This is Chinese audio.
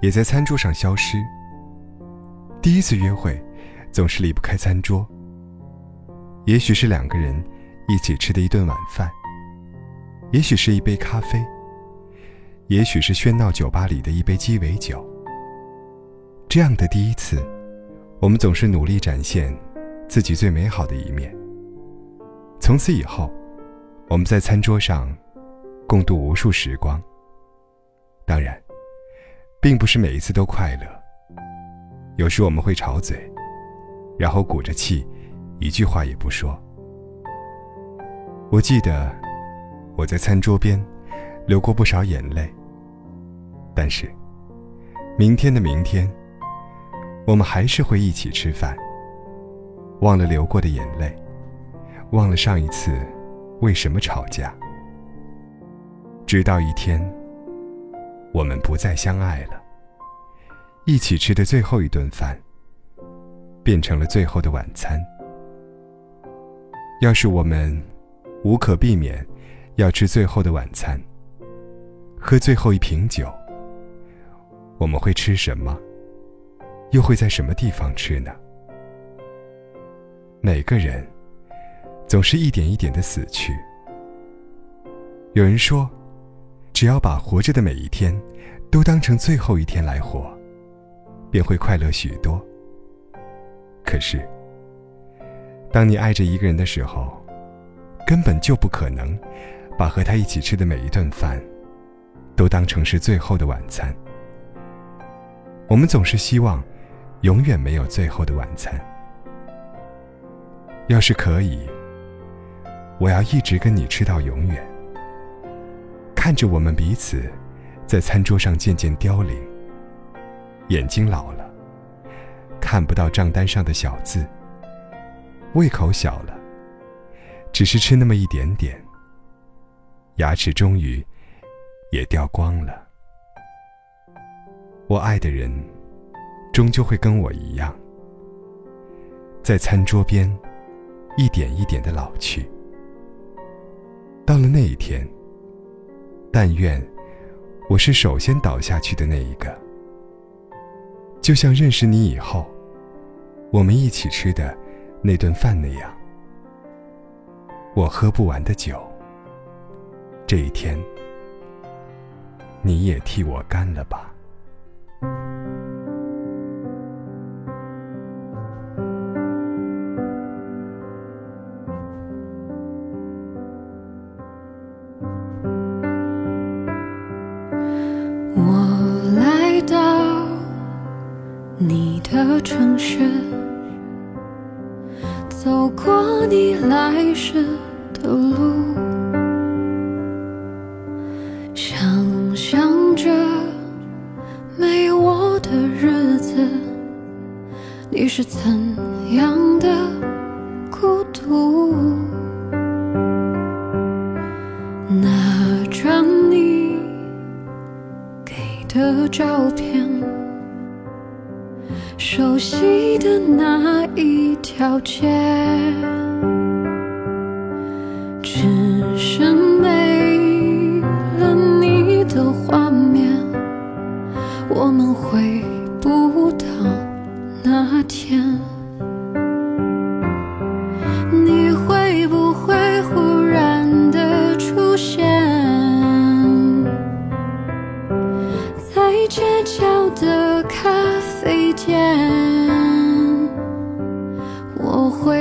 也在餐桌上消失。第一次约会总是离不开餐桌，也许是两个人一起吃的一顿晚饭，也许是一杯咖啡，也许是喧闹酒吧里的一杯鸡尾酒。这样的第一次，我们总是努力展现自己最美好的一面。从此以后，我们在餐桌上。共度无数时光。当然，并不是每一次都快乐。有时我们会吵嘴，然后鼓着气，一句话也不说。我记得我在餐桌边流过不少眼泪。但是，明天的明天，我们还是会一起吃饭。忘了流过的眼泪，忘了上一次为什么吵架。直到一天，我们不再相爱了。一起吃的最后一顿饭，变成了最后的晚餐。要是我们无可避免要吃最后的晚餐，喝最后一瓶酒，我们会吃什么？又会在什么地方吃呢？每个人总是一点一点的死去。有人说。只要把活着的每一天，都当成最后一天来活，便会快乐许多。可是，当你爱着一个人的时候，根本就不可能把和他一起吃的每一顿饭，都当成是最后的晚餐。我们总是希望，永远没有最后的晚餐。要是可以，我要一直跟你吃到永远。看着我们彼此，在餐桌上渐渐凋零。眼睛老了，看不到账单上的小字。胃口小了，只是吃那么一点点。牙齿终于也掉光了。我爱的人，终究会跟我一样，在餐桌边，一点一点的老去。到了那一天。但愿我是首先倒下去的那一个，就像认识你以后，我们一起吃的那顿饭那样。我喝不完的酒，这一天你也替我干了吧。你的城市，走过你来时的路，想象着没我的日子，你是怎样的熟悉的那一条街，只是没了你的画面。我们会